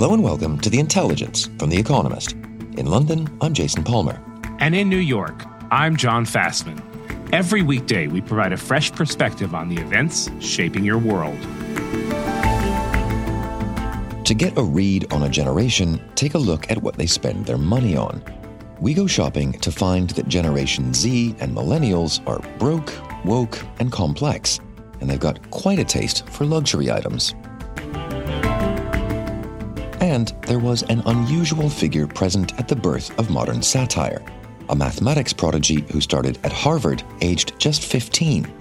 Hello and welcome to The Intelligence from The Economist. In London, I'm Jason Palmer. And in New York, I'm John Fasman. Every weekday, we provide a fresh perspective on the events shaping your world. To get a read on a generation, take a look at what they spend their money on. We go shopping to find that Generation Z and Millennials are broke, woke, and complex, and they've got quite a taste for luxury items. There was an unusual figure present at the birth of modern satire a mathematics prodigy who started at Harvard aged just 15.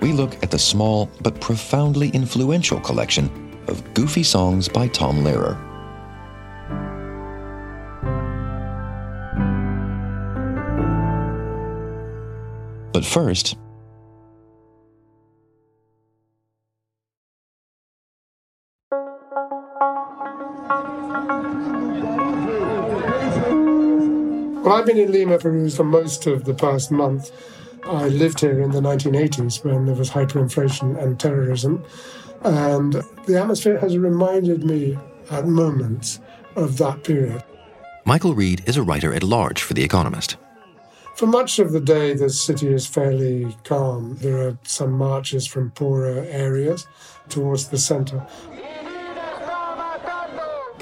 We look at the small but profoundly influential collection of goofy songs by Tom Lehrer. But first, I've been in Lima, Peru for most of the past month. I lived here in the 1980s when there was hyperinflation and terrorism. And the atmosphere has reminded me at moments of that period. Michael Reid is a writer at large for The Economist. For much of the day, the city is fairly calm. There are some marches from poorer areas towards the center.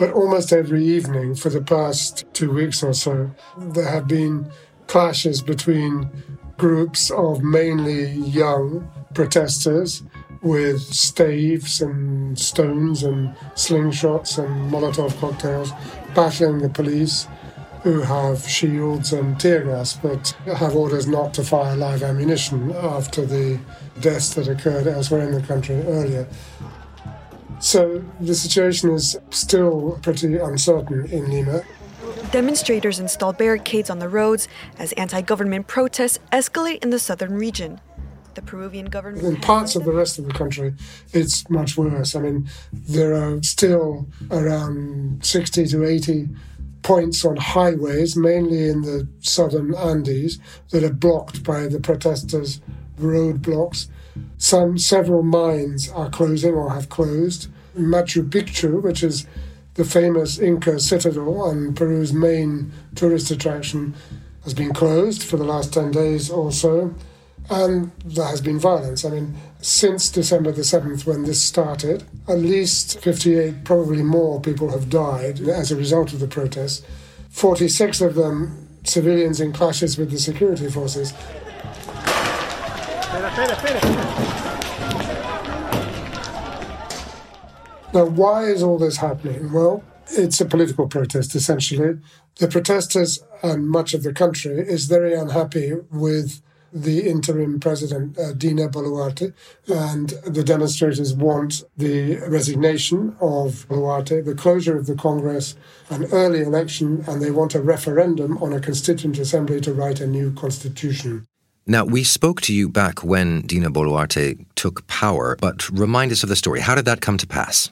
But almost every evening for the past two weeks or so, there have been clashes between groups of mainly young protesters with staves and stones and slingshots and Molotov cocktails, battling the police who have shields and tear gas, but have orders not to fire live ammunition after the deaths that occurred elsewhere in the country earlier. So the situation is still pretty uncertain in Lima. Demonstrators install barricades on the roads as anti government protests escalate in the southern region the Peruvian government. In parts of the rest of the country, it's much worse. I mean, there are still around 60 to 80 points on highways, mainly in the southern Andes, that are blocked by the protesters' roadblocks. Some several mines are closing or have closed. Machu Picchu, which is the famous Inca citadel and Peru's main tourist attraction, has been closed for the last 10 days or so. And there has been violence. I mean, since December the 7th, when this started, at least 58, probably more people have died as a result of the protests. 46 of them civilians in clashes with the security forces. Now, why is all this happening? Well, it's a political protest, essentially. The protesters and much of the country is very unhappy with the interim president, uh, Dina Boluarte, and the demonstrators want the resignation of Boluarte, the closure of the Congress, an early election, and they want a referendum on a constituent assembly to write a new constitution. Now, we spoke to you back when Dina Boluarte took power, but remind us of the story. How did that come to pass?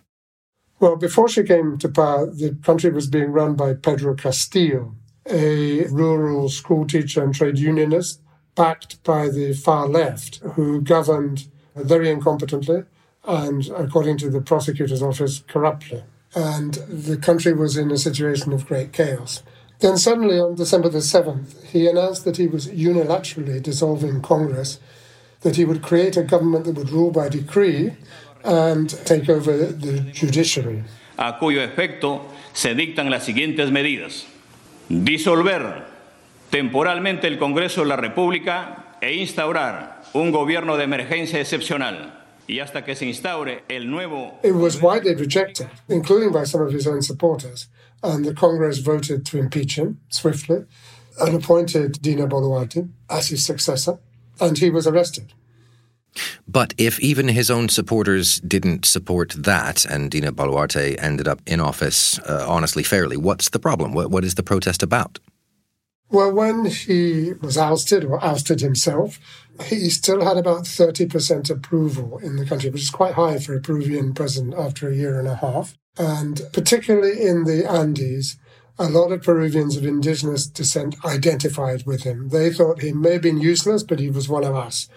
Well, before she came to power, the country was being run by Pedro Castillo, a rural schoolteacher and trade unionist backed by the far left, who governed very incompetently and, according to the prosecutor's office, corruptly. And the country was in a situation of great chaos. Then suddenly, on December the 7th, he announced that he was unilaterally dissolving Congress, that he would create a government that would rule by decree and take over the judiciary. A cuyo efecto se dictan las siguientes medidas. Disolver temporalmente el Congreso de la República e instaurar un gobierno de emergencia excepcional. Y hasta que se instaure el nuevo. It was widely rejected, including by some of his own supporters, and the Congress voted to impeach him swiftly and appointed Dina Boluarte as his successor, and he was arrested. But if even his own supporters didn't support that and Dina Boluarte ended up in office uh, honestly, fairly, what's the problem? What, what is the protest about? Well, when he was ousted or ousted himself, he still had about 30% approval in the country, which is quite high for a Peruvian president after a year and a half. And particularly in the Andes, a lot of Peruvians of indigenous descent identified with him. They thought he may have been useless, but he was one of us.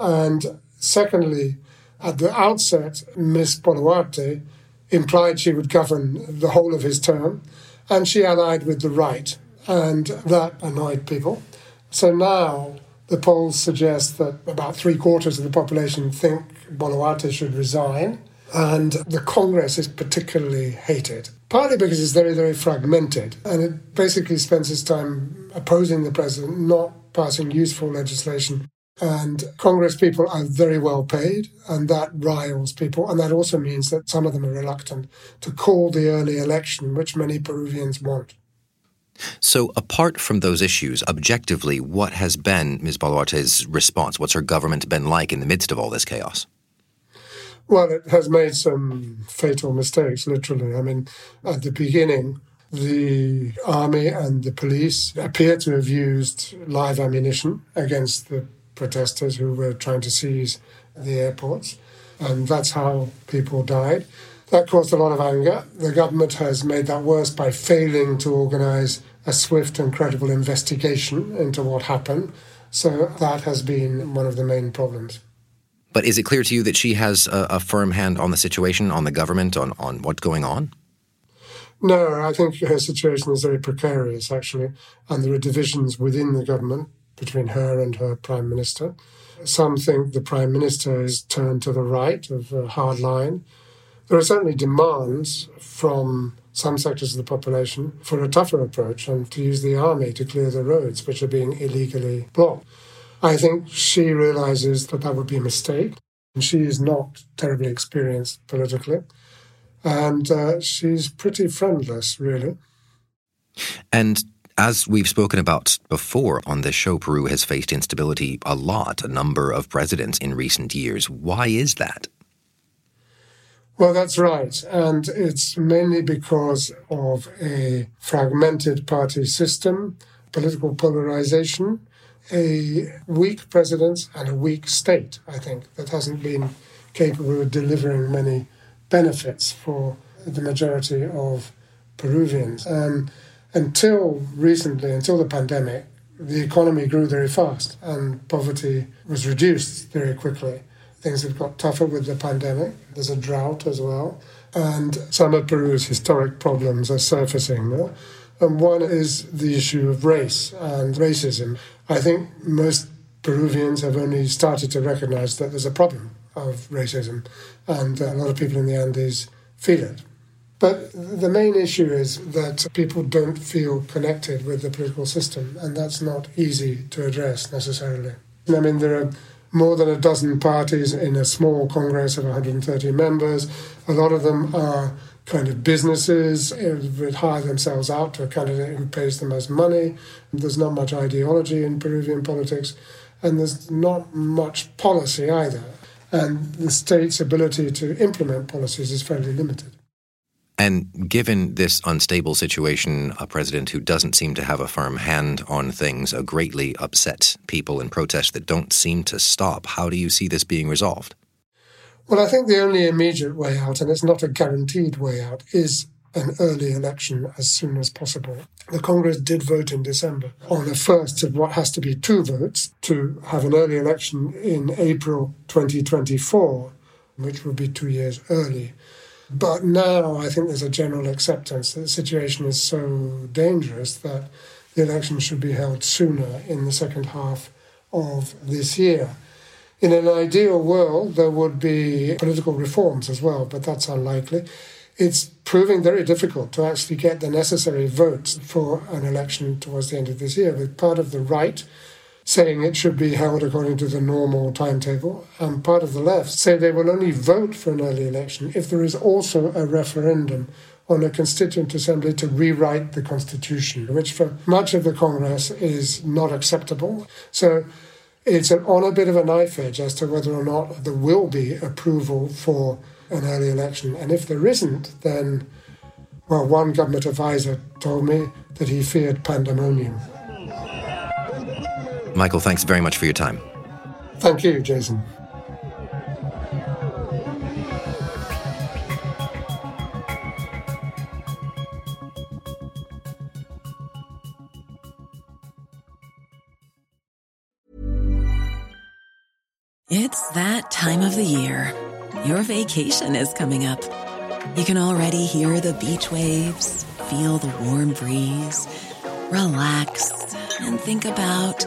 And secondly, at the outset, Miss Boluarte implied she would govern the whole of his term, and she allied with the right, and that annoyed people. So now the polls suggest that about three quarters of the population think Boluarte should resign, and the Congress is particularly hated partly because it's very, very fragmented and it basically spends its time opposing the president, not passing useful legislation. And Congress people are very well paid, and that riles people. And that also means that some of them are reluctant to call the early election, which many Peruvians want. So, apart from those issues, objectively, what has been Ms. Boluarte's response? What's her government been like in the midst of all this chaos? Well, it has made some fatal mistakes, literally. I mean, at the beginning, the army and the police appear to have used live ammunition against the protesters who were trying to seize the airports. And that's how people died. That caused a lot of anger. The government has made that worse by failing to organize a swift and credible investigation into what happened. So that has been one of the main problems. But is it clear to you that she has a, a firm hand on the situation, on the government, on, on what's going on? No, I think her situation is very precarious, actually, and there are divisions within the government between her and her prime minister. Some think the prime minister is turned to the right of a hard line. There are certainly demands from some sectors of the population for a tougher approach and to use the army to clear the roads, which are being illegally blocked. I think she realizes that that would be a mistake. And she is not terribly experienced politically. And uh, she's pretty friendless, really. And as we've spoken about before on this show, Peru has faced instability a lot, a number of presidents in recent years. Why is that? Well, that's right. And it's mainly because of a fragmented party system, political polarization, a weak president and a weak state, I think, that hasn't been capable of delivering many benefits for the majority of Peruvians. Um, until recently, until the pandemic, the economy grew very fast and poverty was reduced very quickly. Things have got tougher with the pandemic. There's a drought as well. And some of Peru's historic problems are surfacing now. And one is the issue of race and racism. I think most Peruvians have only started to recognize that there's a problem of racism, and a lot of people in the Andes feel it. But the main issue is that people don't feel connected with the political system, and that's not easy to address necessarily. I mean, there are more than a dozen parties in a small Congress of 130 members. A lot of them are kind of businesses uh, that hire themselves out to a candidate who pays the most money. There's not much ideology in Peruvian politics, and there's not much policy either. And the state's ability to implement policies is fairly limited. And given this unstable situation, a president who doesn't seem to have a firm hand on things a greatly upset people in protests that don't seem to stop. How do you see this being resolved? Well, I think the only immediate way out, and it's not a guaranteed way out, is an early election as soon as possible. The Congress did vote in December on the first of what has to be two votes to have an early election in April 2024, which would be two years early. But now I think there's a general acceptance that the situation is so dangerous that the election should be held sooner in the second half of this year. In an ideal world, there would be political reforms as well, but that's unlikely. It's proving very difficult to actually get the necessary votes for an election towards the end of this year, with part of the right saying it should be held according to the normal timetable, and part of the left say they will only vote for an early election if there is also a referendum on a constituent assembly to rewrite the constitution, which for much of the Congress is not acceptable. So it's on a bit of a knife edge as to whether or not there will be approval for an early election. And if there isn't, then, well, one government advisor told me that he feared pandemonium. Michael, thanks very much for your time. Thank you, Jason. It's that time of the year. Your vacation is coming up. You can already hear the beach waves, feel the warm breeze, relax, and think about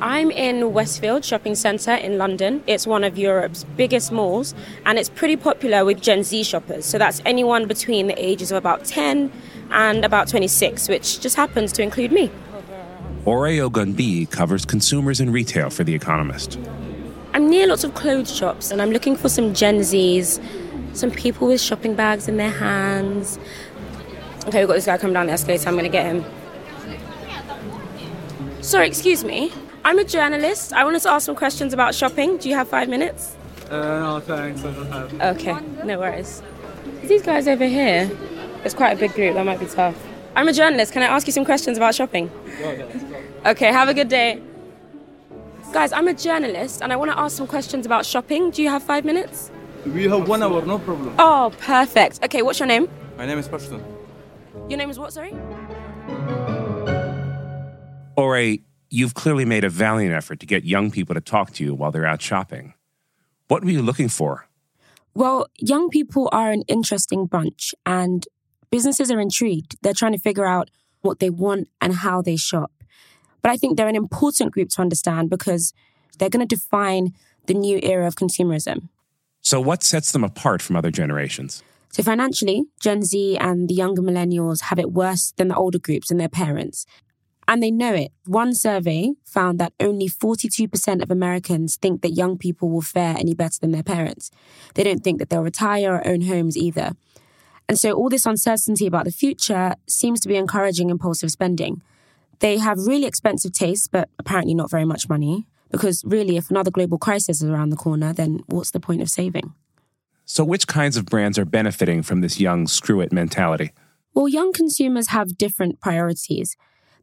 I'm in Westfield Shopping Centre in London. It's one of Europe's biggest malls and it's pretty popular with Gen Z shoppers. So, that's anyone between the ages of about 10 and about 26, which just happens to include me. Ore Ogunbiyi covers consumers and retail for The Economist. I'm near lots of clothes shops and I'm looking for some Gen Zs, some people with shopping bags in their hands. Okay, we've got this guy coming down the escalator. I'm going to get him. Sorry, excuse me. I'm a journalist. I wanted to ask some questions about shopping. Do you have five minutes? Uh, no, thanks. I don't have. Okay, no worries. These guys over here, it's quite a big group. That might be tough. I'm a journalist. Can I ask you some questions about shopping? Okay, have a good day. Guys, I'm a journalist and I want to ask some questions about shopping. Do you have five minutes? We have one hour, no problem. Oh, perfect. Okay, what's your name? My name is Pashton. Your name is what, sorry? Ore, you've clearly made a valiant effort to get young people to talk to you while they're out shopping. What were you looking for? Well, young people are an interesting bunch and businesses are intrigued. They're trying to figure out what they want and how they shop. But I think they're an important group to understand because they're going to define the new era of consumerism. So, what sets them apart from other generations? So, financially, Gen Z and the younger millennials have it worse than the older groups and their parents. And they know it. One survey found that only 42% of Americans think that young people will fare any better than their parents. They don't think that they'll retire or own homes either. And so all this uncertainty about the future seems to be encouraging impulsive spending. They have really expensive tastes, but apparently not very much money. Because really, if another global crisis is around the corner, then what's the point of saving? So, which kinds of brands are benefiting from this young screw it mentality? Well, young consumers have different priorities.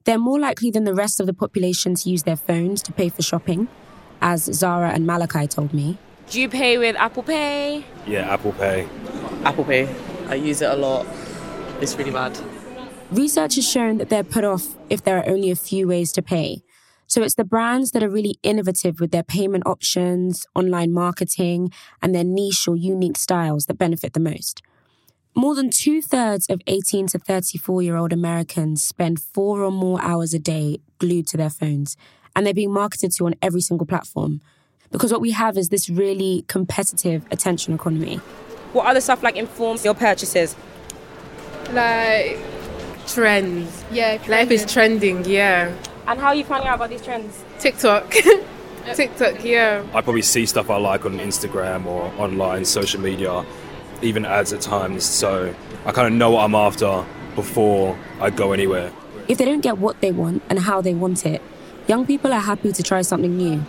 They're more likely than the rest of the population to use their phones to pay for shopping, as Zara and Malachi told me. Do you pay with Apple Pay? Yeah, Apple Pay. Apple Pay. I use it a lot. It's really bad. Research has shown that they're put off if there are only a few ways to pay. So it's the brands that are really innovative with their payment options, online marketing, and their niche or unique styles that benefit the most. More than two thirds of 18 to 34 year old Americans spend four or more hours a day glued to their phones, and they're being marketed to on every single platform. Because what we have is this really competitive attention economy. What other stuff like informs your purchases? Like trends. Yeah, life is trending. Yeah. And how are you finding out about these trends? TikTok. TikTok, yeah. I probably see stuff I like on Instagram or online social media, even ads at times. So I kind of know what I'm after before I go anywhere. If they don't get what they want and how they want it, young people are happy to try something new.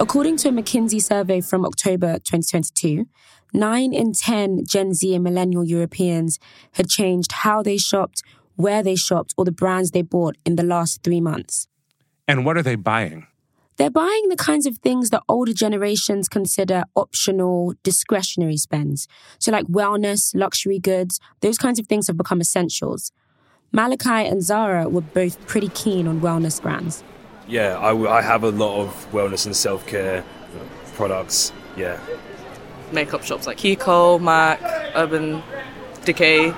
According to a McKinsey survey from October 2022, 9 in 10 Gen Z and millennial Europeans had changed how they shopped, where they shopped, or the brands they bought in the last three months. And what are they buying? They're buying the kinds of things that older generations consider optional, discretionary spends. So, like wellness, luxury goods, those kinds of things have become essentials. Malachi and Zara were both pretty keen on wellness brands. Yeah, I, w- I have a lot of wellness and self care products. Yeah. Makeup shops like Kiko, MAC, Urban Decay.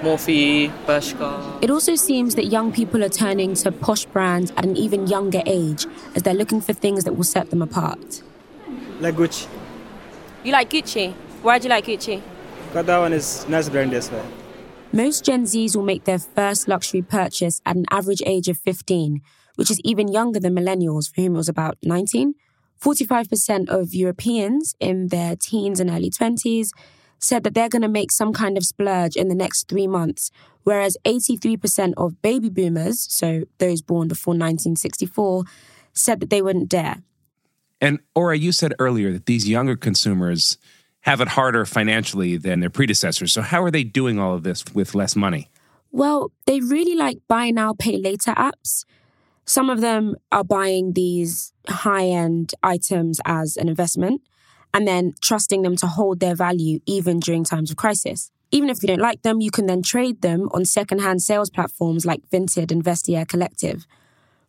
Morphe, Bershka. It also seems that young people are turning to posh brands at an even younger age as they're looking for things that will set them apart. Like Gucci. You like Gucci? Why do you like Gucci? Because that one is nice brand as well. Most Gen Zs will make their first luxury purchase at an average age of 15, which is even younger than millennials, for whom it was about 19. 45% of Europeans in their teens and early 20s said that they're going to make some kind of splurge in the next three months, whereas 83% of baby boomers, so those born before 1964, said that they wouldn't dare. And Ore, you said earlier that these younger consumers have it harder financially than their predecessors. So how are they doing all of this with less money? Well, they really like buy now, pay later apps. Some of them are buying these high end items as an investment and then trusting them to hold their value even during times of crisis. Even if you don't like them, you can then trade them on secondhand sales platforms like Vinted and Vestiaire Collective.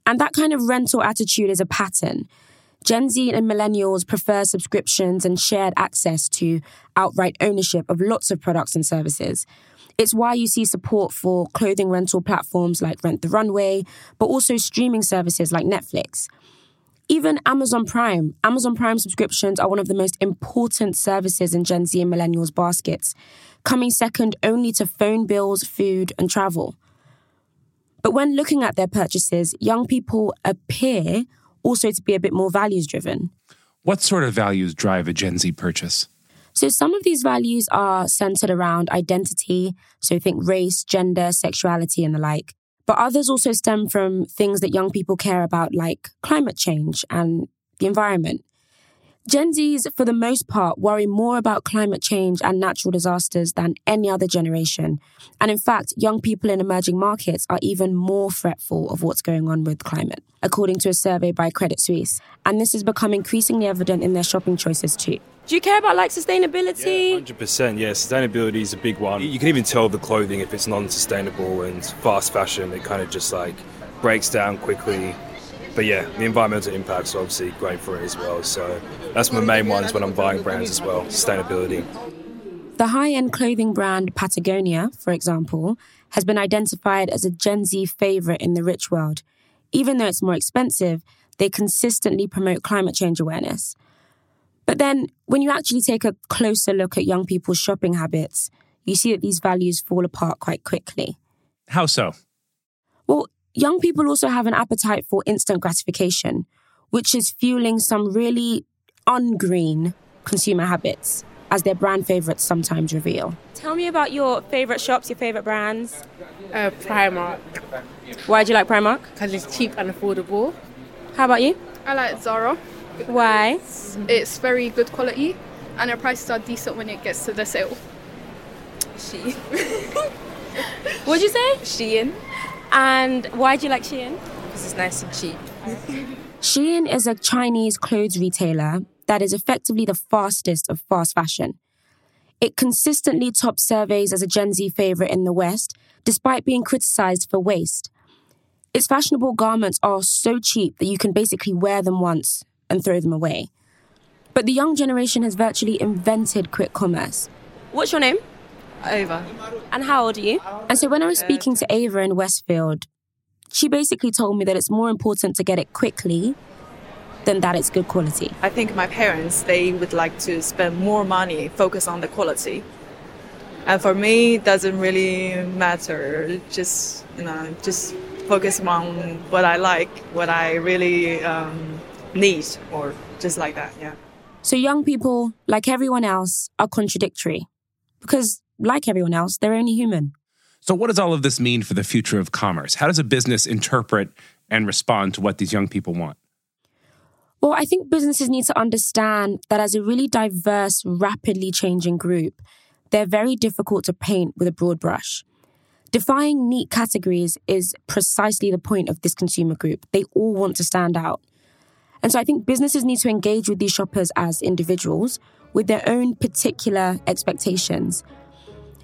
And that kind of rental attitude is a pattern. Gen Z and millennials prefer subscriptions and shared access to outright ownership of lots of products and services. It's why you see support for clothing rental platforms like Rent the Runway, but also streaming services like Netflix. Even Amazon Prime. Amazon Prime subscriptions are one of the most important services in Gen Z and millennials' baskets, coming second only to phone bills, food, and travel. But when looking at their purchases, young people appear also to be a bit more values driven. What sort of values drive a Gen Z purchase? So, some of these values are centered around identity, so think race, gender, sexuality, and the like. But others also stem from things that young people care about, like climate change and the environment. Gen Zs, for the most part, worry more about climate change and natural disasters than any other generation. And in fact, young people in emerging markets are even more fretful of what's going on with climate, according to a survey by Credit Suisse. And this has become increasingly evident in their shopping choices too. Do you care about like sustainability? Hundred percent, yeah. Sustainability is a big one. You can even tell the clothing if it's non-sustainable and fast fashion. It kind of just like breaks down quickly. But yeah, the environmental impacts are obviously great for it as well. So that's my main ones when I'm buying brands as well. Sustainability. The high-end clothing brand Patagonia, for example, has been identified as a Gen Z favorite in the rich world. Even though it's more expensive, they consistently promote climate change awareness. But then, when you actually take a closer look at young people's shopping habits, you see that these values fall apart quite quickly. How so? Well, young people also have an appetite for instant gratification, which is fueling some really ungreen consumer habits, as their brand favorites sometimes reveal. Tell me about your favorite shops, your favorite brands. Uh, Primark. Why do you like Primark? Because it's cheap and affordable. How about you? I like Zara. Why? It's very good quality and the prices are decent when it gets to the sale. Shein. What'd you say? Shein. And why do you like Shein? Because it's nice and cheap. Shein is a Chinese clothes retailer that is effectively the fastest of fast fashion. It consistently tops surveys as a Gen Z favorite in the West, despite being criticized for waste. Its fashionable garments are so cheap that you can basically wear them once and throw them away. But the young generation has virtually invented quick commerce. What's your name? Ava. And how old are you? And so when I was speaking to Ava in Westfield, she basically told me that it's more important to get it quickly than that it's good quality. I think my parents, they would like to spend more money, focus on the quality. And for me, it doesn't really matter. Just, you know, just focus on what I like, what I really um, need, or just like that, yeah. So young people, like everyone else, are contradictory. Because, like everyone else, they're only human. So, what does all of this mean for the future of commerce? How does a business interpret and respond to what these young people want? Well, I think businesses need to understand that as a really diverse, rapidly changing group, they're very difficult to paint with a broad brush. Defying neat categories is precisely the point of this consumer group. They all want to stand out. And so I think businesses need to engage with these shoppers as individuals with their own particular expectations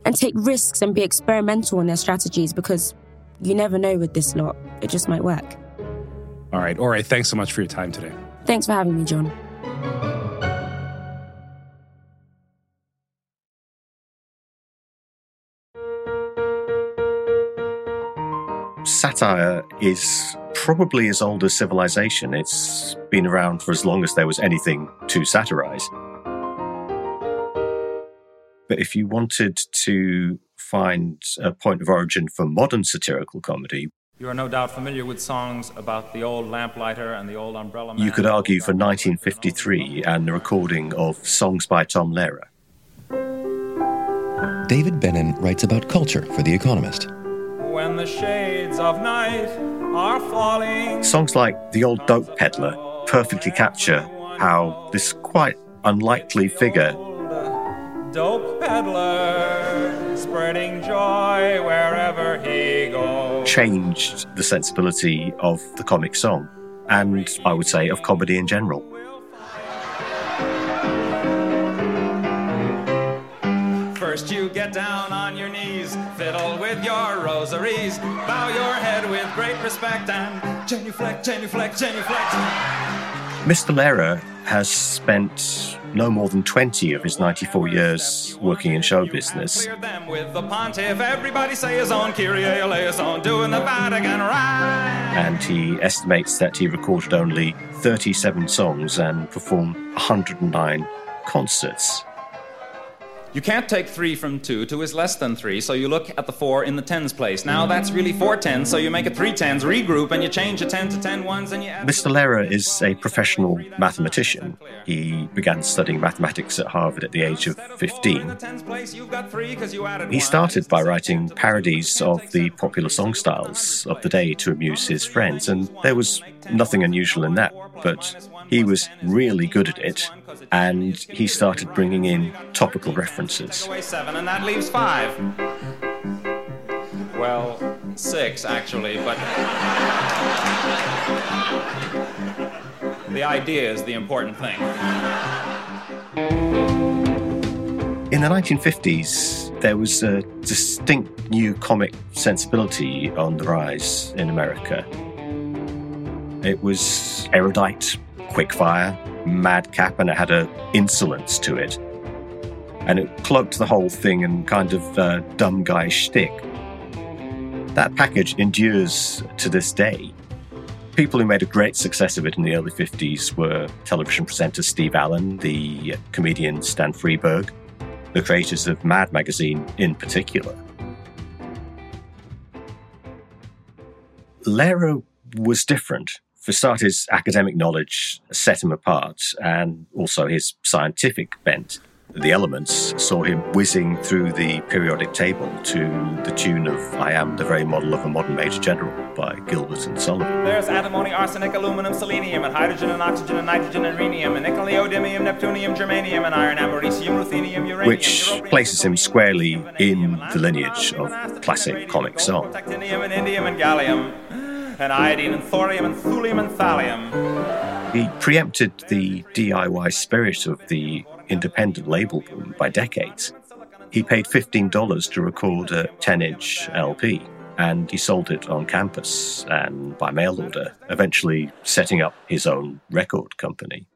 and take risks and be experimental in their strategies because you never know with this lot. It just might work. All right. All right. Thanks so much for your time today. Thanks for having me, John. satire is probably as old as civilization. It's been around for as long as there was anything to satirize. But if you wanted to find a point of origin for modern satirical comedy, You are no doubt familiar with songs about the old lamplighter and the old umbrella man. you could argue for 1953 and the recording of songs by Tom Lehrer. David Bennun writes about culture for The Economist. When the shades of night are falling. Songs like The Old Dope Peddler perfectly capture how this quite unlikely figure Dope peddler, spreading joy wherever he goes. changed the sensibility of the comic song and I would say of comedy in general. First, you get down on your knees, fiddle with your rosaries, bow your head with great respect, and genuflect, genuflect, genuflect. Mr. Lehrer has spent no more than 20 of his 94 years working in show business. Them with the pontiff. Everybody say his own Kyrie eleison, doing the Vatican. And he estimates that he recorded only 37 songs and performed 109 concerts. You can't take three from two. Two is less than three, so you look at the four in the tens place. Now that's really four tens, so you make it three tens, regroup, and you change a ten to ten ones, and you add. Mr. Lehrer is a professional mathematician. He began studying mathematics at Harvard at the age of 15. Tens place, you've got three because you added He started by writing parodies of the popular song styles of the day to amuse his friends, and there was nothing unusual in that, but he was really good at it, and he started bringing in topical references. Seven, and that leaves five. Well, six actually, but the idea is the important thing. In the 1950s, there was a distinct new comic sensibility on the rise in America. It was erudite, quickfire, madcap, and it had an insolence to it. And it cloaked the whole thing in kind of uh, dumb guy shtick. That package endures to this day. People who made a great success of it in the early 50s were television presenter Steve Allen, the comedian Stan Freberg, the creators of Mad Magazine in particular. Lehrer was different. For starters, academic knowledge set him apart, and also his scientific bent. The elements saw him whizzing through the periodic table to the tune of I Am the Very Model of a Modern Major General by Gilbert and Sullivan. There's antimony, arsenic, aluminum, selenium, and hydrogen, and oxygen, and nitrogen, and rhenium, and nickel, neodymium, neptunium, germanium, and iron, americium, ruthenium, uranium, which places him squarely in the lineage of classic comic song. And iodine, and thorium, and thulium, and thallium. He preempted the DIY spirit of the independent label boom by decades. He paid $15 to record a 10 inch LP, and he sold it on campus and by mail order, eventually setting up his own record company.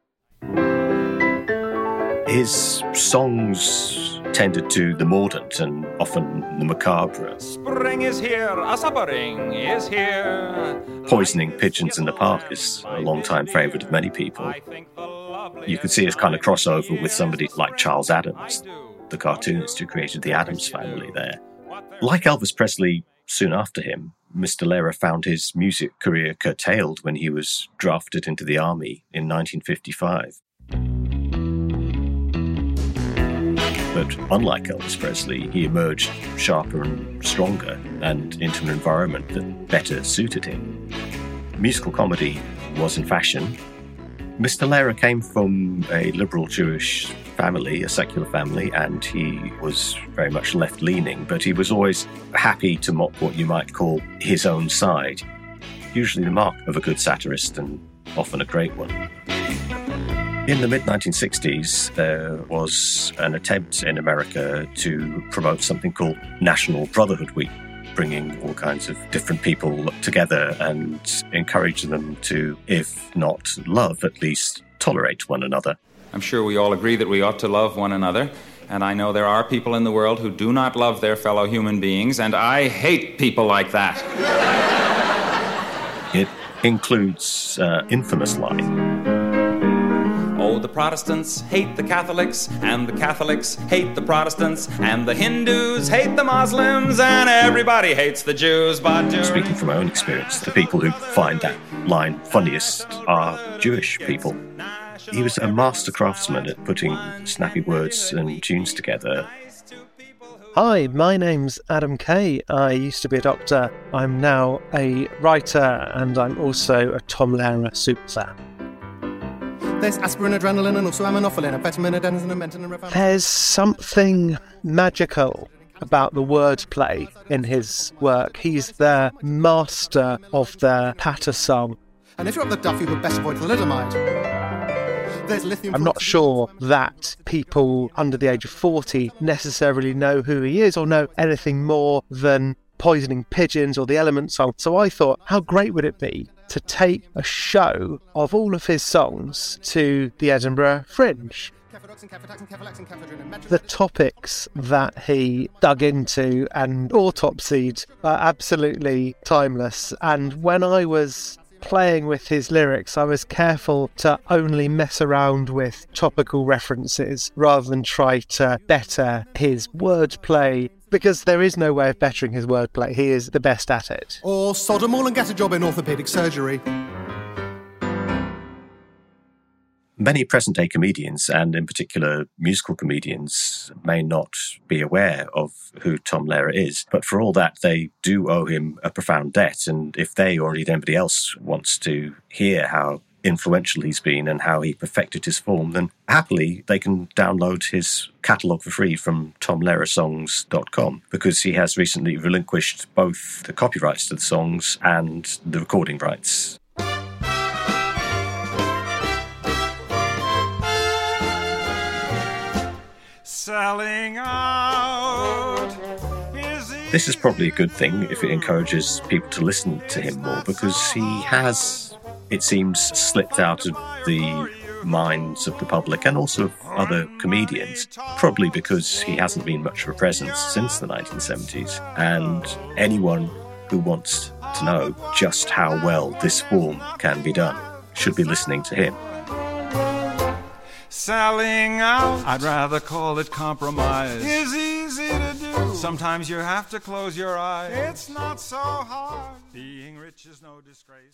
His songs tended to the mordant and often the macabre. Spring is here, a spring is here. Poisoning Pigeons in the Park is a long-time favourite of many people. You could see a kind of crossover with somebody like Charles Addams, the cartoonist who created the Addams family there. Like Elvis Presley, soon after him, Mr. Lehrer found his music career curtailed when he was drafted into the army in 1955. But unlike Elvis Presley, he emerged sharper and stronger and into an environment that better suited him. Musical comedy was in fashion. Mr. Lehrer came from a liberal Jewish family, a secular family, and he was very much left leaning, but he was always happy to mock what you might call his own side, usually the mark of a good satirist and often a great one. In the mid 1960s, there was an attempt in America to promote something called National Brotherhood Week, bringing all kinds of different people together and encouraging them to, if not love, at least tolerate one another. I'm sure we all agree that we ought to love one another. And I know there are people in the world who do not love their fellow human beings, and I hate people like that. It includes uh, infamous line. The Protestants hate the Catholics, and the Catholics hate the Protestants, and the Hindus hate the Muslims, and everybody hates the Jews. But Jews. Speaking from my own experience, the people who find that line funniest are Jewish people. He was a master craftsman at putting snappy words and tunes together. Hi, my name's Adam Kay. I used to be a doctor. I'm now a writer, and I'm also a Tom Lehrer superfan. There's aspirin, adrenaline, and also aminophylline, amphetamine, adenosine, and mentin, and. There's something magical about the wordplay in his work. He's the master of the patter song. And if you're up the duff, you would best avoid thalidomide. There's lithium. I'm not sure that people under the age of 40 necessarily know who he is or know anything more than Poisoning Pigeons or the Element song. So I thought, how great would it be to take a show of all of his songs to the Edinburgh Fringe? The topics that he dug into and autopsied are absolutely timeless. And when I was playing with his lyrics, I was careful to only mess around with topical references rather than try to better his wordplay. Because there is no way of bettering his wordplay. He is the best at it. Or sod 'em all and get a job in orthopaedic surgery. Many present day comedians, and in particular musical comedians, may not be aware of who Tom Lehrer is, but for all that, they do owe him a profound debt. And if they or indeed anybody else wants to hear how influential he's been and how he perfected his form, then happily they can download his catalogue for free from tomlehrersongs.com because he has recently relinquished both the copyrights to the songs and the recording rights. Selling out. This is probably a good thing if it encourages people to listen to him more because he has, it seems, slipped out of the minds of the public and also of other comedians, probably because he hasn't been much of a presence since the 1970s. And anyone who wants to know just how well this form can be done should be listening to him. Selling out. I'd rather call it compromise. Is easy to do. Sometimes you have to close your eyes. It's not so hard. Being rich is no disgrace.